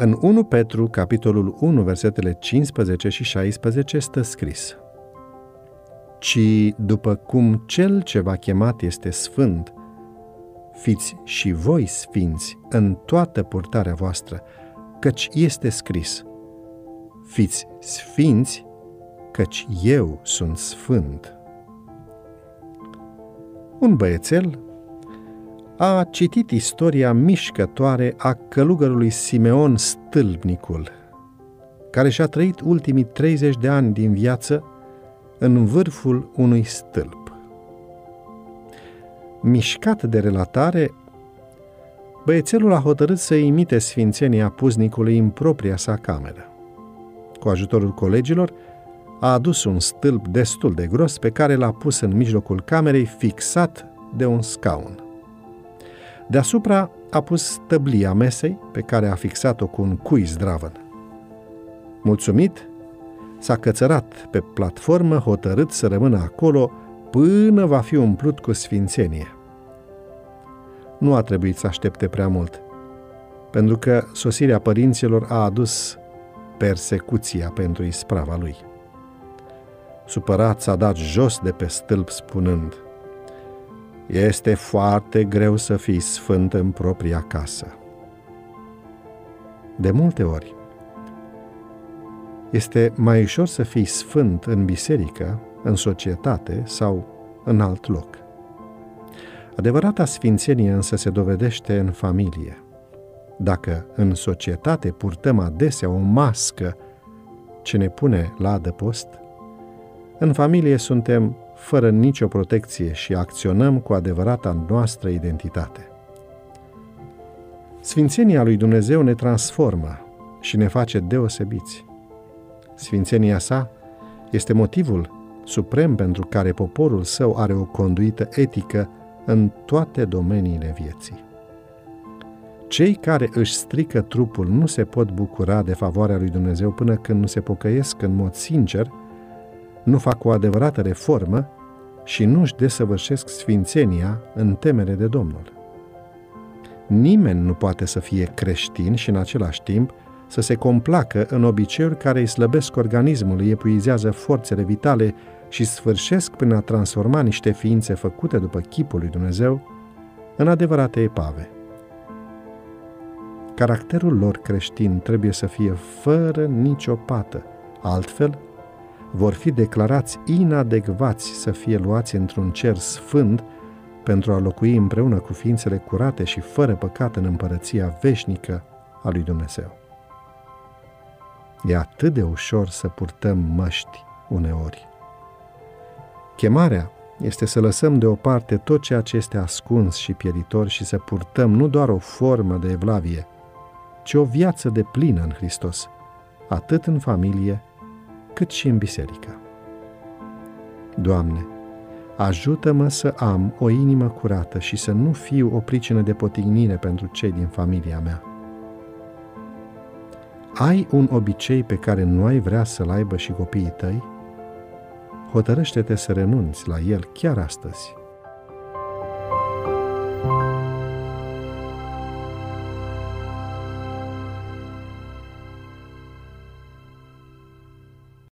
În 1 Petru, capitolul 1, versetele 15 și 16, stă scris Ci după cum cel ce v-a chemat este sfânt, fiți și voi sfinți în toată purtarea voastră, căci este scris, fiți sfinți, căci eu sunt sfânt. Un băiețel a citit istoria mișcătoare a călugărului Simeon Stâlpnicul, care și-a trăit ultimii 30 de ani din viață în vârful unui stâlp. Mișcat de relatare, băiețelul a hotărât să imite sfințenia puznicului în propria sa cameră. Cu ajutorul colegilor, a adus un stâlp destul de gros pe care l-a pus în mijlocul camerei fixat de un scaun. Deasupra a pus tăblia mesei pe care a fixat-o cu un cui zdravăn. Mulțumit, s-a cățărat pe platformă hotărât să rămână acolo până va fi umplut cu sfințenie. Nu a trebuit să aștepte prea mult, pentru că sosirea părinților a adus persecuția pentru isprava lui. Supărat s-a dat jos de pe stâlp spunând – este foarte greu să fii sfânt în propria casă. De multe ori, este mai ușor să fii sfânt în biserică, în societate sau în alt loc. Adevărata sfințenie însă se dovedește în familie. Dacă în societate purtăm adesea o mască ce ne pune la adăpost, în familie suntem fără nicio protecție și acționăm cu adevărata noastră identitate. Sfințenia lui Dumnezeu ne transformă și ne face deosebiți. Sfințenia sa este motivul suprem pentru care poporul său are o conduită etică în toate domeniile vieții. Cei care își strică trupul nu se pot bucura de favoarea lui Dumnezeu până când nu se pocăiesc în mod sincer nu fac o adevărată reformă și nu își desăvârșesc sfințenia în temere de Domnul. Nimeni nu poate să fie creștin și în același timp să se complacă în obiceiuri care îi slăbesc organismul, îi epuizează forțele vitale și sfârșesc prin a transforma niște ființe făcute după chipul lui Dumnezeu în adevărate epave. Caracterul lor creștin trebuie să fie fără nicio pată, altfel vor fi declarați inadecvați să fie luați într-un cer sfânt pentru a locui împreună cu ființele curate și fără păcat în împărăția veșnică a lui Dumnezeu. E atât de ușor să purtăm măști uneori. Chemarea este să lăsăm deoparte tot ceea ce este ascuns și pieritor și să purtăm nu doar o formă de evlavie, ci o viață de plină în Hristos, atât în familie, cât și în biserică. Doamne, ajută-mă să am o inimă curată și să nu fiu o pricină de potignire pentru cei din familia mea. Ai un obicei pe care nu ai vrea să-l aibă și copiii tăi? Hotărăște-te să renunți la el chiar astăzi